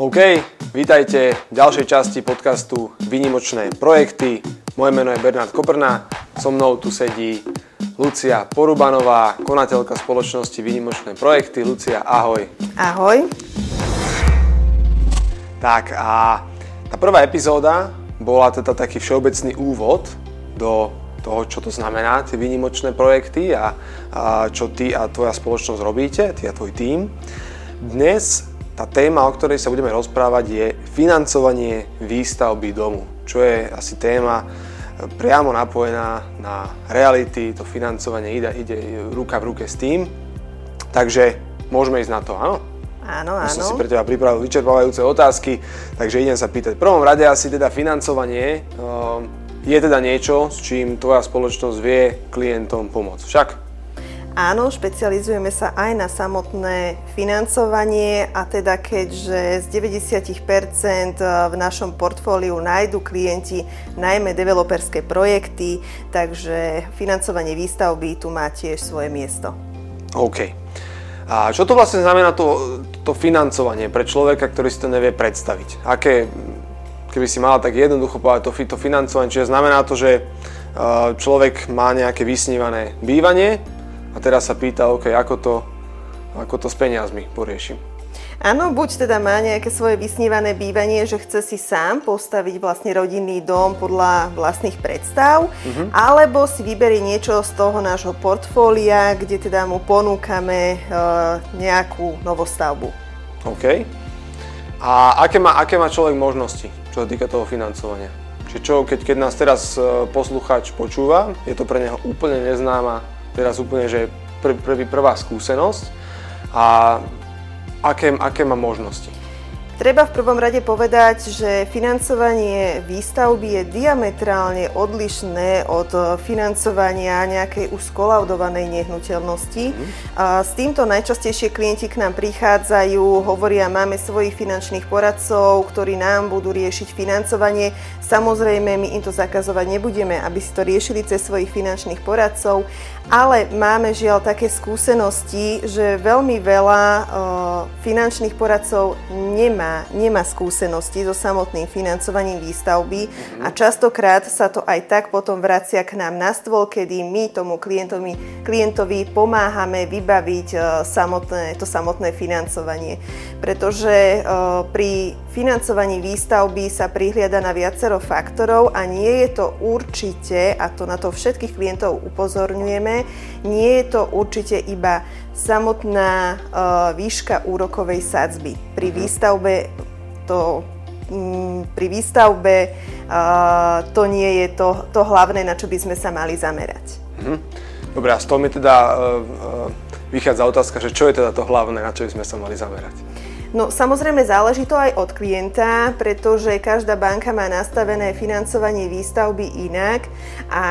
OK, vítajte v ďalšej časti podcastu Vynimočné projekty. Moje meno je Bernard Koprna, so mnou tu sedí Lucia Porubanová, konateľka spoločnosti Vynimočné projekty. Lucia, ahoj. Ahoj. Tak a tá prvá epizóda bola teda taký všeobecný úvod do toho, čo to znamená, tie výnimočné projekty a, a čo ty a tvoja spoločnosť robíte, ty a tvoj tím. Dnes tá téma, o ktorej sa budeme rozprávať, je financovanie výstavby domu, čo je asi téma priamo napojená na reality, to financovanie ide, ide ruka v ruke s tým. Takže môžeme ísť na to, áno? Áno, áno. Som si pre teba pripravil vyčerpávajúce otázky, takže idem sa pýtať. V prvom rade asi teda financovanie uh, je teda niečo, s čím tvoja spoločnosť vie klientom pomôcť. Však? Áno, špecializujeme sa aj na samotné financovanie a teda keďže z 90% v našom portfóliu nájdu klienti najmä developerské projekty, takže financovanie výstavby tu má tiež svoje miesto. OK. A čo to vlastne znamená to, to financovanie pre človeka, ktorý si to nevie predstaviť? Aké, keby si mala tak jednoducho povedať to, to financovanie, čiže znamená to, že človek má nejaké vysnívané bývanie, a teraz sa pýta, OK, ako to, ako to s peniazmi poriešim. Áno, buď teda má nejaké svoje vysnívané bývanie, že chce si sám postaviť vlastne rodinný dom podľa vlastných predstav, uh-huh. alebo si vyberie niečo z toho nášho portfólia, kde teda mu ponúkame uh, nejakú novostavbu. OK. A aké má, aké má človek možnosti, čo sa týka toho financovania? Čiže čo, keď, keď nás teraz uh, poslucháč počúva, je to pre neho úplne neznáma teraz úplne, že pr- prvý, prvá skúsenosť a aké, aké má možnosti? Treba v prvom rade povedať, že financovanie výstavby je diametrálne odlišné od financovania nejakej už skolaudovanej nehnuteľnosti. A s týmto najčastejšie klienti k nám prichádzajú, hovoria, máme svojich finančných poradcov, ktorí nám budú riešiť financovanie. Samozrejme, my im to zakazovať nebudeme, aby si to riešili cez svojich finančných poradcov, ale máme žiaľ také skúsenosti, že veľmi veľa uh, finančných poradcov nemá nemá, skúsenosti so samotným financovaním výstavby mm-hmm. a častokrát sa to aj tak potom vracia k nám na stôl, kedy my tomu klientovi, klientovi pomáhame vybaviť uh, samotné, to samotné financovanie. Pretože uh, pri financovaní výstavby sa prihliada na viacero faktorov a nie je to určite, a to na to všetkých klientov upozorňujeme, nie je to určite iba samotná uh, výška úrokovej sadzby. Pri mhm. výstavbe to um, pri výstavbe to nie je to, to hlavné, na čo by sme sa mali zamerať. Mhm. Dobre, a z toho mi teda uh, uh, vychádza otázka, že čo je teda to hlavné, na čo by sme sa mali zamerať? No samozrejme záleží to aj od klienta, pretože každá banka má nastavené financovanie výstavby inak a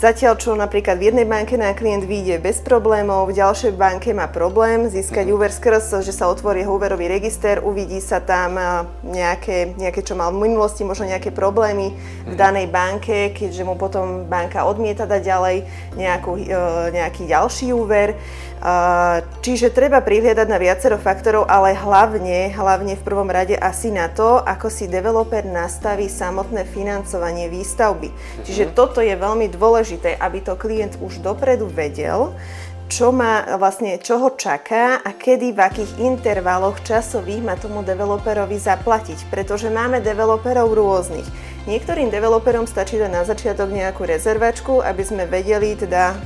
Zatiaľ, čo napríklad v jednej banke na klient vyjde bez problémov, v ďalšej banke má problém získať mm. úver skrz, že sa otvorí úverový register, uvidí sa tam nejaké, nejaké, čo mal v minulosti, možno nejaké problémy v mhm. danej banke, keďže mu potom banka odmieta dať ďalej nejakú, e, nejaký ďalší úver. Čiže treba prihliadať na viacero faktorov, ale hlavne, hlavne v prvom rade asi na to, ako si developer nastaví samotné financovanie výstavby. Mhm. Čiže toto je veľmi dôležité, aby to klient už dopredu vedel, čo má vlastne, čo ho čaká a kedy, v akých intervaloch časových má tomu developerovi zaplatiť. Pretože máme developerov rôznych. Niektorým developerom stačí dať na začiatok nejakú rezervačku, aby sme vedeli teda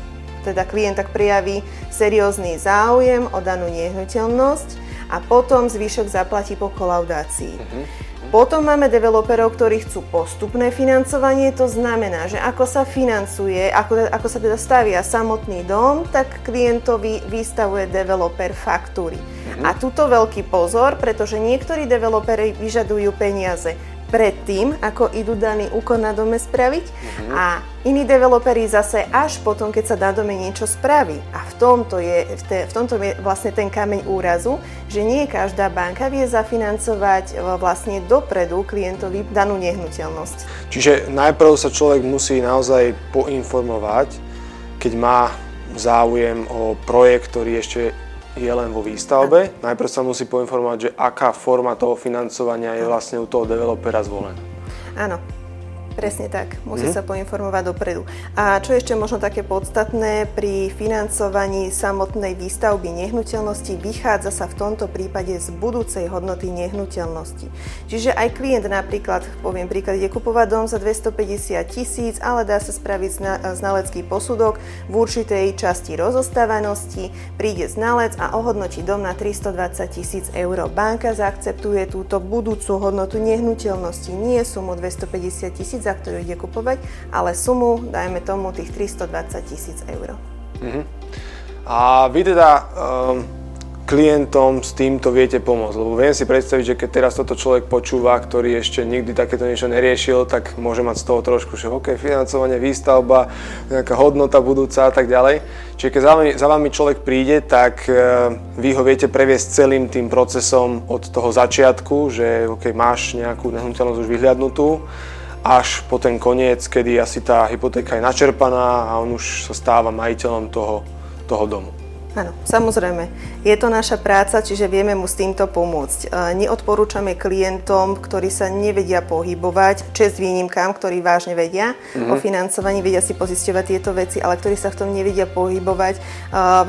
teda klient tak prijaví seriózny záujem o danú nehnuteľnosť a potom zvyšok zaplatí po kolaudácii. Uh-huh. Potom máme developerov, ktorí chcú postupné financovanie, to znamená, že ako sa financuje, ako, ako sa teda stavia samotný dom, tak klientovi vystavuje developer faktúry. Uh-huh. A tuto veľký pozor, pretože niektorí developeri vyžadujú peniaze predtým, ako idú daný úkon na dome spraviť uh-huh. a iní developeri zase až potom, keď sa na dome niečo spraví. A v tomto je, v, te, v tomto je vlastne ten kameň úrazu, že nie každá banka vie zafinancovať e, vlastne dopredu klientovi danú nehnuteľnosť. Čiže najprv sa človek musí naozaj poinformovať, keď má záujem o projekt, ktorý ešte je len vo výstavbe. Najprv sa musí poinformovať, že aká forma toho financovania je vlastne u toho developera zvolená. Áno, Presne tak, musí mm. sa poinformovať dopredu. A čo ešte možno také podstatné, pri financovaní samotnej výstavby nehnuteľnosti vychádza sa v tomto prípade z budúcej hodnoty nehnuteľnosti. Čiže aj klient napríklad, poviem príklad, ide kupovať dom za 250 tisíc, ale dá sa spraviť znalecký posudok v určitej časti rozostávanosti, príde znalec a ohodnotí dom na 320 tisíc eur. Banka zaakceptuje túto budúcu hodnotu nehnuteľnosti, nie sumu 250 tisíc, za ktorú ide kupovať, ale sumu, dajme tomu, tých 320 tisíc eur. Uh-huh. A vy teda um, klientom s týmto viete pomôcť? Lebo viem si predstaviť, že keď teraz toto človek počúva, ktorý ešte nikdy takéto niečo neriešil, tak môže mať z toho trošku, že OK, financovanie, výstavba, nejaká hodnota budúca a tak ďalej. Čiže keď za vami, za vami človek príde, tak uh, vy ho viete previesť celým tým procesom od toho začiatku, že OK, máš nejakú nehnuteľnosť už vyhľadnutú, až po ten koniec, kedy asi tá hypotéka je načerpaná a on už sa stáva majiteľom toho, toho domu. Áno, samozrejme. Je to naša práca, čiže vieme mu s týmto pomôcť. Neodporúčame klientom, ktorí sa nevedia pohybovať, čest výnimkám, ktorí vážne vedia mm-hmm. o financovaní, vedia si pozisťovať tieto veci, ale ktorí sa v tom nevedia pohybovať.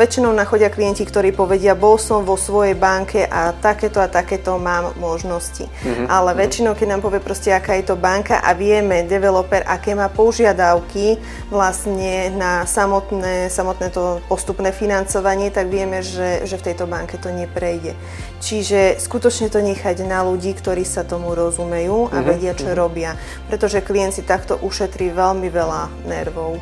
Väčšinou nachodia klienti, ktorí povedia, bol som vo svojej banke a takéto a takéto mám možnosti. Mm-hmm. Ale mhm. väčšinou, keď nám povie proste, aká je to banka a vieme, developer, aké má požiadavky vlastne na samotné, samotné to postupné financovanie, tak vieme, že, že v tejto banke to neprejde. Čiže skutočne to nechať na ľudí, ktorí sa tomu rozumejú a uh-huh, vedia, čo uh-huh. robia. Pretože klient si takto ušetrí veľmi veľa nervov.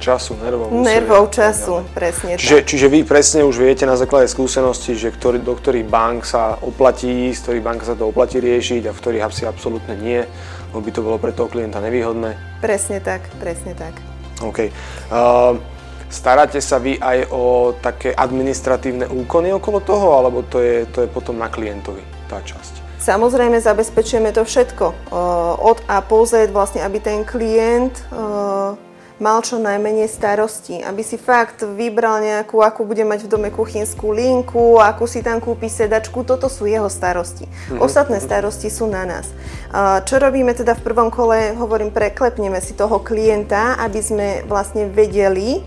Času, nervov. Nervov, času, presne čiže, tak. Čiže vy presne už viete na základe skúsenosti, že ktorý, do ktorých bank sa oplatí ísť, ktorých bank sa to oplatí riešiť a v ktorých asi absolútne nie, lebo by to bolo pre toho klienta nevýhodné. Presne tak, presne tak. OK. Uh, Staráte sa vy aj o také administratívne úkony okolo toho, alebo to je, to je potom na klientovi tá časť? Samozrejme zabezpečujeme to všetko. Od A po Z, vlastne, aby ten klient mal čo najmenej starosti, aby si fakt vybral nejakú, akú bude mať v dome kuchynskú linku, akú si tam kúpi sedačku, toto sú jeho starosti. Mm-hmm. Ostatné starosti sú na nás. Čo robíme teda v prvom kole, hovorím, preklepneme si toho klienta, aby sme vlastne vedeli,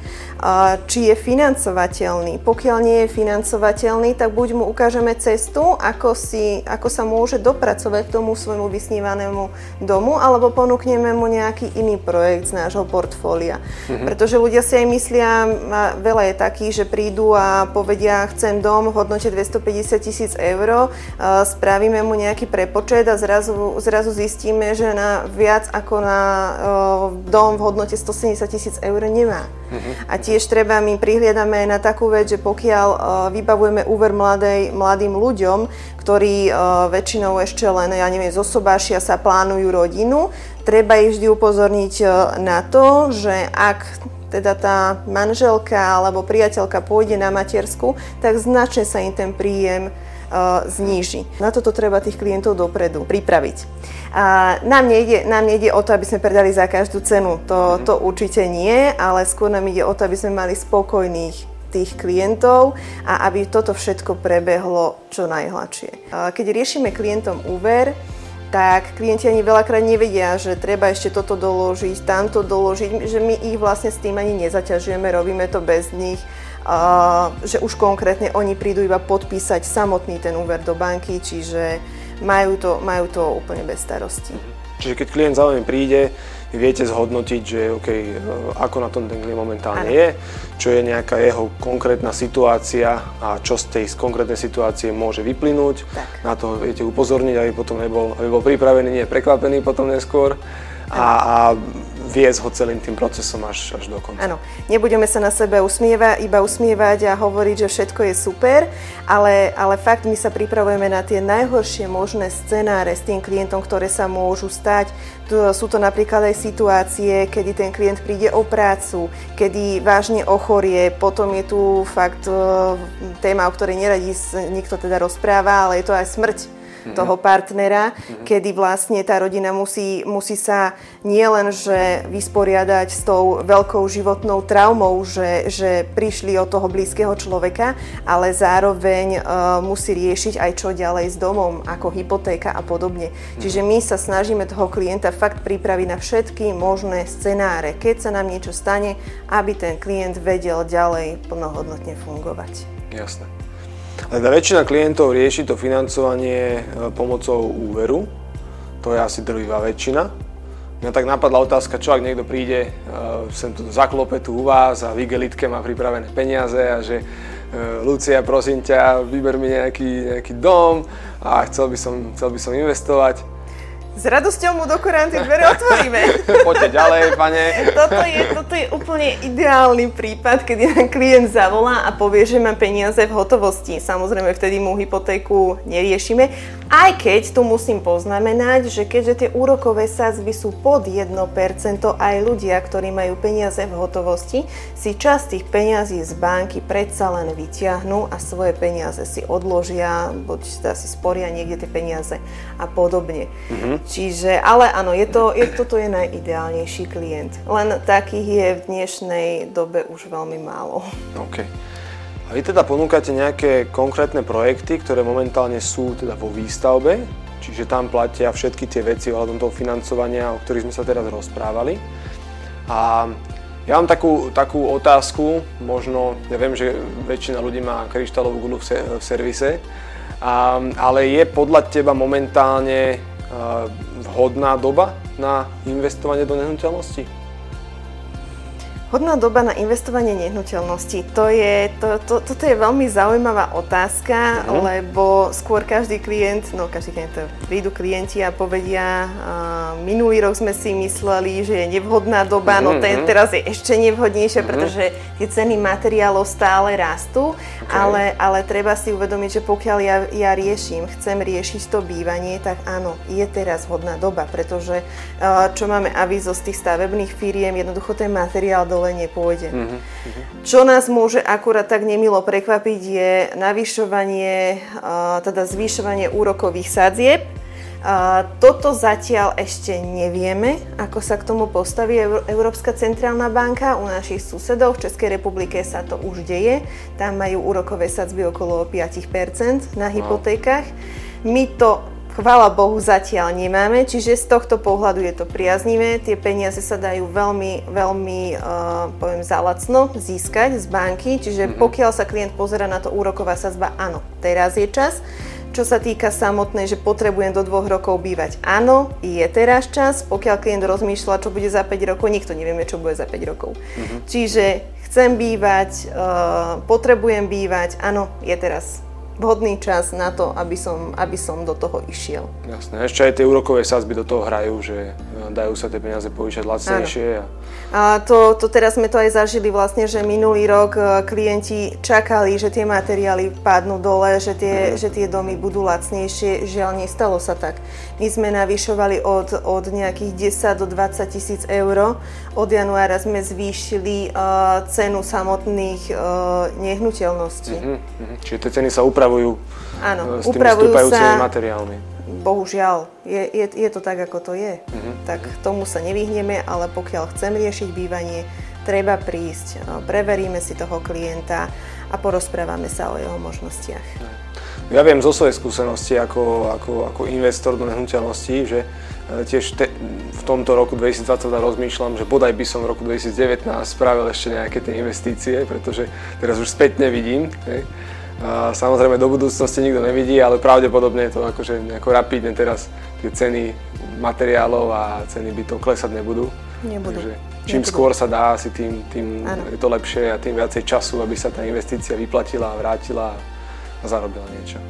či je financovateľný. Pokiaľ nie je financovateľný, tak buď mu ukážeme cestu, ako, si, ako sa môže dopracovať k tomu svojmu vysnívanému domu, alebo ponúkneme mu nejaký iný projekt z nášho portfólia. Mhm. Pretože ľudia si aj myslia, veľa je takých, že prídu a povedia, chcem dom v hodnote 250 tisíc eur, spravíme mu nejaký prepočet a zrazu, zrazu zistíme, že na viac ako na dom v hodnote 170 tisíc eur nemá. Uh-huh. A tiež treba, my prihliadame na takú vec, že pokiaľ uh, vybavujeme úver mladej, mladým ľuďom, ktorí uh, väčšinou ešte len, ja neviem, zosobášia sa, plánujú rodinu, treba ich vždy upozorniť uh, na to, že ak teda tá manželka alebo priateľka pôjde na matersku, tak značne sa im ten príjem zníži. Na toto treba tých klientov dopredu pripraviť. A nám, nejde, nám nejde o to, aby sme predali za každú cenu, to, mhm. to určite nie, ale skôr nám ide o to, aby sme mali spokojných tých klientov a aby toto všetko prebehlo čo najhladšie. Keď riešime klientom úver, tak klienti ani veľakrát nevedia, že treba ešte toto doložiť, tamto doložiť, že my ich vlastne s tým ani nezaťažujeme, robíme to bez nich, že už konkrétne oni prídu iba podpísať samotný ten úver do banky, čiže majú to, majú to úplne bez starosti. Čiže keď klient za vami príde, viete zhodnotiť, že OK, ako na tom ten klient momentálne ano. je, čo je nejaká jeho konkrétna situácia a čo z tej konkrétnej situácie môže vyplynúť. Tak. Na to viete upozorniť, aby potom nebol, aby bol pripravený, nie prekvapený potom neskôr. A, a viesť ho celým tým procesom až, až do konca. Áno, nebudeme sa na sebe usmievať, iba usmievať a hovoriť, že všetko je super, ale, ale fakt my sa pripravujeme na tie najhoršie možné scenáre s tým klientom, ktoré sa môžu stať. Sú to napríklad aj situácie, kedy ten klient príde o prácu, kedy vážne ochorie, potom je tu fakt e, téma, o ktorej neradí nikto teda rozpráva, ale je to aj smrť mm-hmm. toho partnera, mm-hmm. kedy vlastne tá rodina musí, musí sa nielen, že vysporiadať s tou veľkou životnou traumou, že, že prišli od toho blízkeho človeka, ale zároveň uh, musí riešiť aj čo ďalej s domom, ako hypotéka a podobne. Mm-hmm. Čiže my sa snažíme toho klienta fakt pripraviť na všetky možné scenáre, keď sa nám niečo stane, aby ten klient vedel ďalej plnohodnotne fungovať. Jasné. Ale väčšina klientov rieši to financovanie e, pomocou úveru. To je asi drvivá väčšina. Mňa tak napadla otázka, čo ak niekto príde, uh, sem tu zaklope tu u vás a v igelitke má pripravené peniaze a že uh, Lucia, prosím ťa, vyber mi nejaký, nejaký dom a chcel by som, chcel by som investovať s radosťou mu dokorán tie dvere otvoríme. Poďte ďalej, pane. toto, je, toto je úplne ideálny prípad, keď nám klient zavolá a povie, že má peniaze v hotovosti. Samozrejme, vtedy mu hypotéku neriešime. Aj keď tu musím poznamenať, že keďže tie úrokové sázby sú pod 1%, aj ľudia, ktorí majú peniaze v hotovosti, si časť tých peniazí z banky predsa len vyťahnú a svoje peniaze si odložia, buď si sporia niekde tie peniaze a podobne. Mm-hmm. Čiže, ale áno, je to, je, toto je najideálnejší klient. Len takých je v dnešnej dobe už veľmi málo. OK. A vy teda ponúkate nejaké konkrétne projekty, ktoré momentálne sú teda vo výstavbe, čiže tam platia všetky tie veci ohľadom toho financovania, o ktorých sme sa teraz rozprávali. A ja mám takú, takú otázku, možno, ja viem, že väčšina ľudí má kryštálovú gulu v, v servise, a, ale je podľa teba momentálne vhodná doba na investovanie do nehnuteľnosti? Hodná doba na investovanie nehnuteľnosti. To je, to, to, toto je veľmi zaujímavá otázka, uh-huh. lebo skôr každý klient, no každý klient, prídu klienti a povedia, uh, minulý rok sme si mysleli, že je nevhodná doba, uh-huh. no ten, mhm. teraz je ešte nevhodnejšia, uh-huh. pretože tie ceny materiálov stále rastú, okay. ale, ale treba si uvedomiť, že pokiaľ ja, ja riešim, chcem riešiť to bývanie, tak áno, je teraz vhodná doba, pretože uh, čo máme avizo z tých stavebných firiem, jednoducho ten materiál dole dole nepôjde. Mm-hmm. Čo nás môže akurát tak nemilo prekvapiť je navyšovanie, teda zvyšovanie úrokových sadzieb. Toto zatiaľ ešte nevieme, ako sa k tomu postaví Európska centrálna banka. U našich susedov v Českej republike sa to už deje. Tam majú úrokové sadzby okolo 5% na hypotékach. My to Chvála Bohu zatiaľ nemáme, čiže z tohto pohľadu je to priaznivé. Tie peniaze sa dajú veľmi, veľmi, uh, poviem, zalacno získať z banky, čiže mm-hmm. pokiaľ sa klient pozera na to úroková sazba, áno, teraz je čas. Čo sa týka samotnej, že potrebujem do dvoch rokov bývať, áno, je teraz čas. Pokiaľ klient rozmýšľa, čo bude za 5 rokov, nikto nevieme, čo bude za 5 rokov. Mm-hmm. Čiže chcem bývať, uh, potrebujem bývať, áno, je teraz vhodný čas na to, aby som, aby som do toho išiel. Jasné, ešte aj tie úrokové sázby do toho hrajú, že dajú sa tie peniaze povyšať lacnejšie. A... a to, to teraz sme to aj zažili vlastne, že minulý rok e, klienti čakali, že tie materiály padnú dole, že tie, mm. že tie domy budú lacnejšie. Žiaľ, nestalo sa tak. My sme navyšovali od, od nejakých 10 do 20 tisíc eur. Od januára sme zvýšili uh, cenu samotných uh, nehnuteľností. Mm-hmm. Čiže tie ceny sa upravujú Áno, s tými upravujú materiálmi. Bohužiaľ, je, je, je to tak, ako to je. Uh-huh. Tak tomu sa nevyhneme, ale pokiaľ chcem riešiť bývanie, treba prísť, no, preveríme si toho klienta a porozprávame sa o jeho možnostiach. Ja viem zo svojej skúsenosti ako, ako, ako investor do nehnuteľností, že e, tiež te, v tomto roku 2022 rozmýšľam, že bodaj by som v roku 2019 spravil ešte nejaké tie investície, pretože teraz už spätne vidím, hej, a samozrejme do budúcnosti nikto nevidí, ale pravdepodobne je to akože nejako rapidne teraz tie ceny materiálov a ceny bytov klesať nebudú. Nebudú. Takže čím nebudú. skôr sa dá asi, tým, tým je to lepšie a tým viacej času, aby sa tá investícia vyplatila a vrátila a zarobila niečo.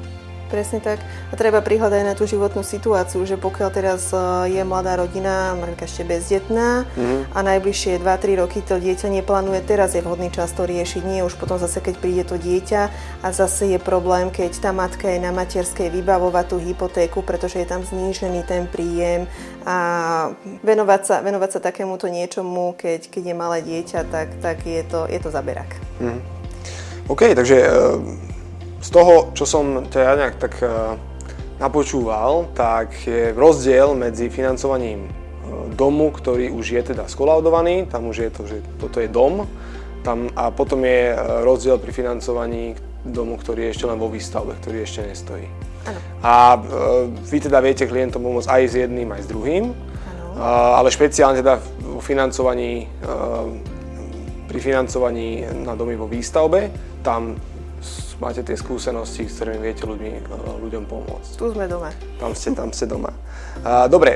Presne tak. A treba prihľadať na tú životnú situáciu, že pokiaľ teraz e, je mladá rodina, napríklad ešte bezdetná mm-hmm. a najbližšie 2-3 roky to dieťa neplánuje, teraz je vhodný čas to riešiť. Nie už potom zase, keď príde to dieťa a zase je problém, keď tá matka je na materskej vybavovať tú hypotéku, pretože je tam znížený ten príjem a venovať sa, venovať sa takémuto niečomu, keď, keď je malé dieťa, tak, tak je, to, je to zaberak. Mm. OK, takže uh z toho, čo som ťa ja nejak tak uh, napočúval, tak je rozdiel medzi financovaním e, domu, ktorý už je teda skolaudovaný, tam už je to, že toto je dom, tam, a potom je e, rozdiel pri financovaní domu, ktorý je ešte len vo výstavbe, ktorý ešte nestojí. Ano. A e, vy teda viete klientom pomôcť aj s jedným, aj s druhým, Ano. ale špeciálne teda vo financovaní, pri financovaní na domy vo výstavbe, tam máte tie skúsenosti, s ktorými viete ľuďmi, ľuďom pomôcť. Tu sme doma. Tam ste, tam ste doma. Dobre,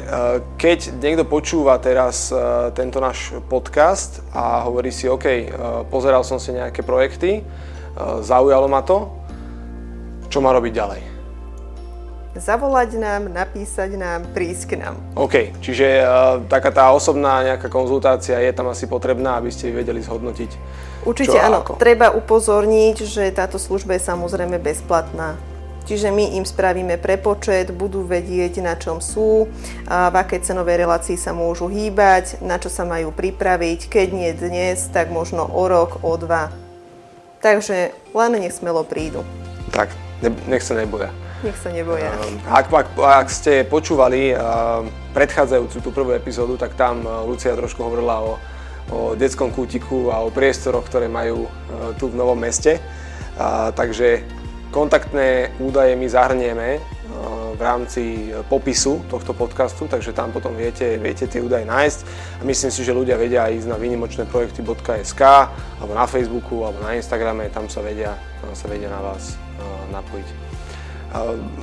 keď niekto počúva teraz tento náš podcast a hovorí si, OK, pozeral som si nejaké projekty, zaujalo ma to, čo má robiť ďalej? Zavolať nám, napísať nám, prísť k nám. OK, čiže uh, taká tá osobná nejaká konzultácia je tam asi potrebná, aby ste vedeli zhodnotiť. Určite áno. ako. Treba upozorniť, že táto služba je samozrejme bezplatná. Čiže my im spravíme prepočet, budú vedieť, na čom sú, v akej cenovej relácii sa môžu hýbať, na čo sa majú pripraviť, keď nie dnes, tak možno o rok, o dva. Takže len nech smelo prídu. Tak, ne, nech sa neboja. Nech sa neboja. Um, Ak, ak, ak ste počúvali uh, predchádzajúcu tú prvú epizódu, tak tam uh, Lucia trošku hovorila o, o detskom kútiku a o priestoroch, ktoré majú tu v Novom meste. Takže kontaktné údaje my zahrnieme v rámci popisu tohto podcastu, takže tam potom viete, viete tie údaje nájsť. A myslím si, že ľudia vedia ísť na výnimočnéprojekty.sk alebo na Facebooku alebo na Instagrame, tam sa vedia, tam sa vedia na vás napojiť.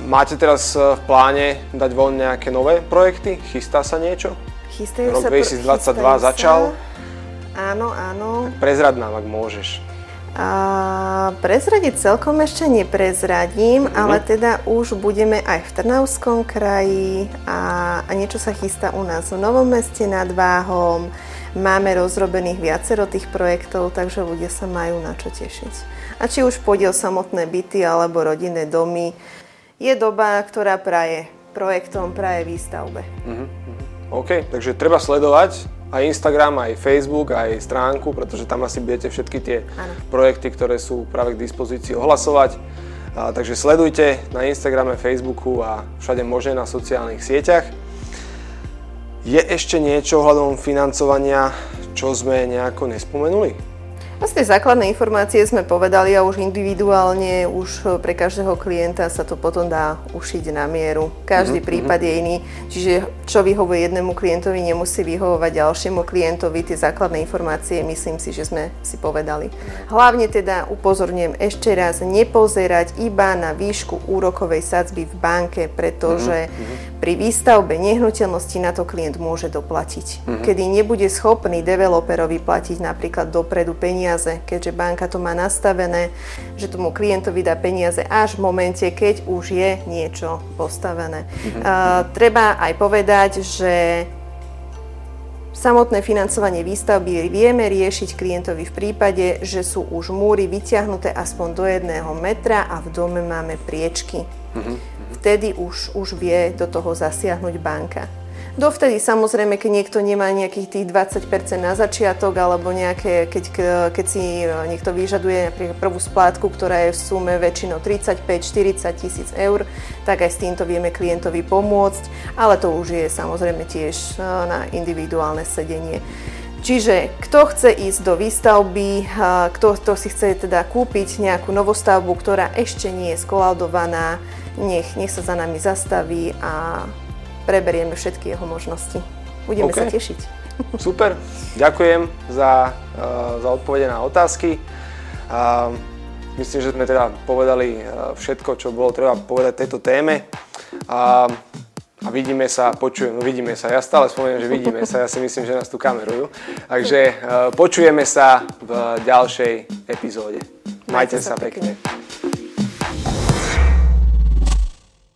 Máte teraz e, v pláne dať von nejaké nové projekty? Chystá sa niečo? Chystajú Rok sa... 2022 chystajú začal. Sa. Áno, áno. Prezrad nám, ak môžeš. A prezradiť celkom ešte neprezradím, Mhm. ale teda už budeme aj v Trnavskom kraji a, a niečo sa chystá u nás v Novom meste nad Váhom. Máme rozrobených viacero tých projektov, takže ľudia sa majú na čo tešiť. A či už pôjde o samotné byty alebo rodinné domy, je doba, ktorá praje projektom, praje výstavbe. OK, takže treba sledovať aj Instagram, aj Facebook, aj stránku, pretože tam asi budete všetky tie Áno. projekty, ktoré sú práve k dispozícii ohlasovať. A, takže sledujte na Instagrame, Facebooku a všade možne na sociálnych sieťach. Je ešte niečo ohľadom financovania, čo sme nejako nespomenuli? Asi tie základné informácie sme povedali a už individuálne, už pre každého klienta sa to potom dá ušiť na mieru. Každý mm-hmm. prípad je iný, čiže čo vyhovuje jednému klientovi, nemusí vyhovovať ďalšiemu klientovi. Tie základné informácie myslím si, že sme si povedali. Hlavne teda upozorňujem ešte raz, nepozerať iba na výšku úrokovej sadzby v banke, pretože mm-hmm. Pri výstavbe nehnuteľnosti na to klient môže doplatiť. Mm-hmm. Kedy nebude schopný developerovi platiť napríklad dopredu peniaze, keďže banka to má nastavené, že tomu klientovi dá peniaze až v momente, keď už je niečo postavené. Mm-hmm. Uh, treba aj povedať, že Samotné financovanie výstavby vieme riešiť klientovi v prípade, že sú už múry vyťahnuté aspoň do jedného metra a v dome máme priečky. Mm-hmm. Vtedy už, už vie do toho zasiahnuť banka. Dovtedy samozrejme, keď niekto nemá nejakých tých 20% na začiatok alebo nejaké, keď, keď si niekto vyžaduje napríklad prvú splátku, ktorá je v sume väčšinou 35-40 tisíc eur, tak aj s týmto vieme klientovi pomôcť, ale to už je samozrejme tiež na individuálne sedenie. Čiže kto chce ísť do výstavby, kto, kto si chce teda kúpiť nejakú novostavbu, ktorá ešte nie je skolaudovaná, nech, nech sa za nami zastaví a preberieme všetky jeho možnosti. Budeme okay. sa tešiť. Super, ďakujem za, uh, za odpovede na otázky. Uh, myslím, že sme teda povedali uh, všetko, čo bolo treba povedať tejto téme. A vidíme sa, počujeme, no vidíme sa, ja stále spomínam, že vidíme sa, ja si myslím, že nás tu kamerujú. Takže uh, počujeme sa v ďalšej epizóde. Majte, Majte sa pekne. pekne.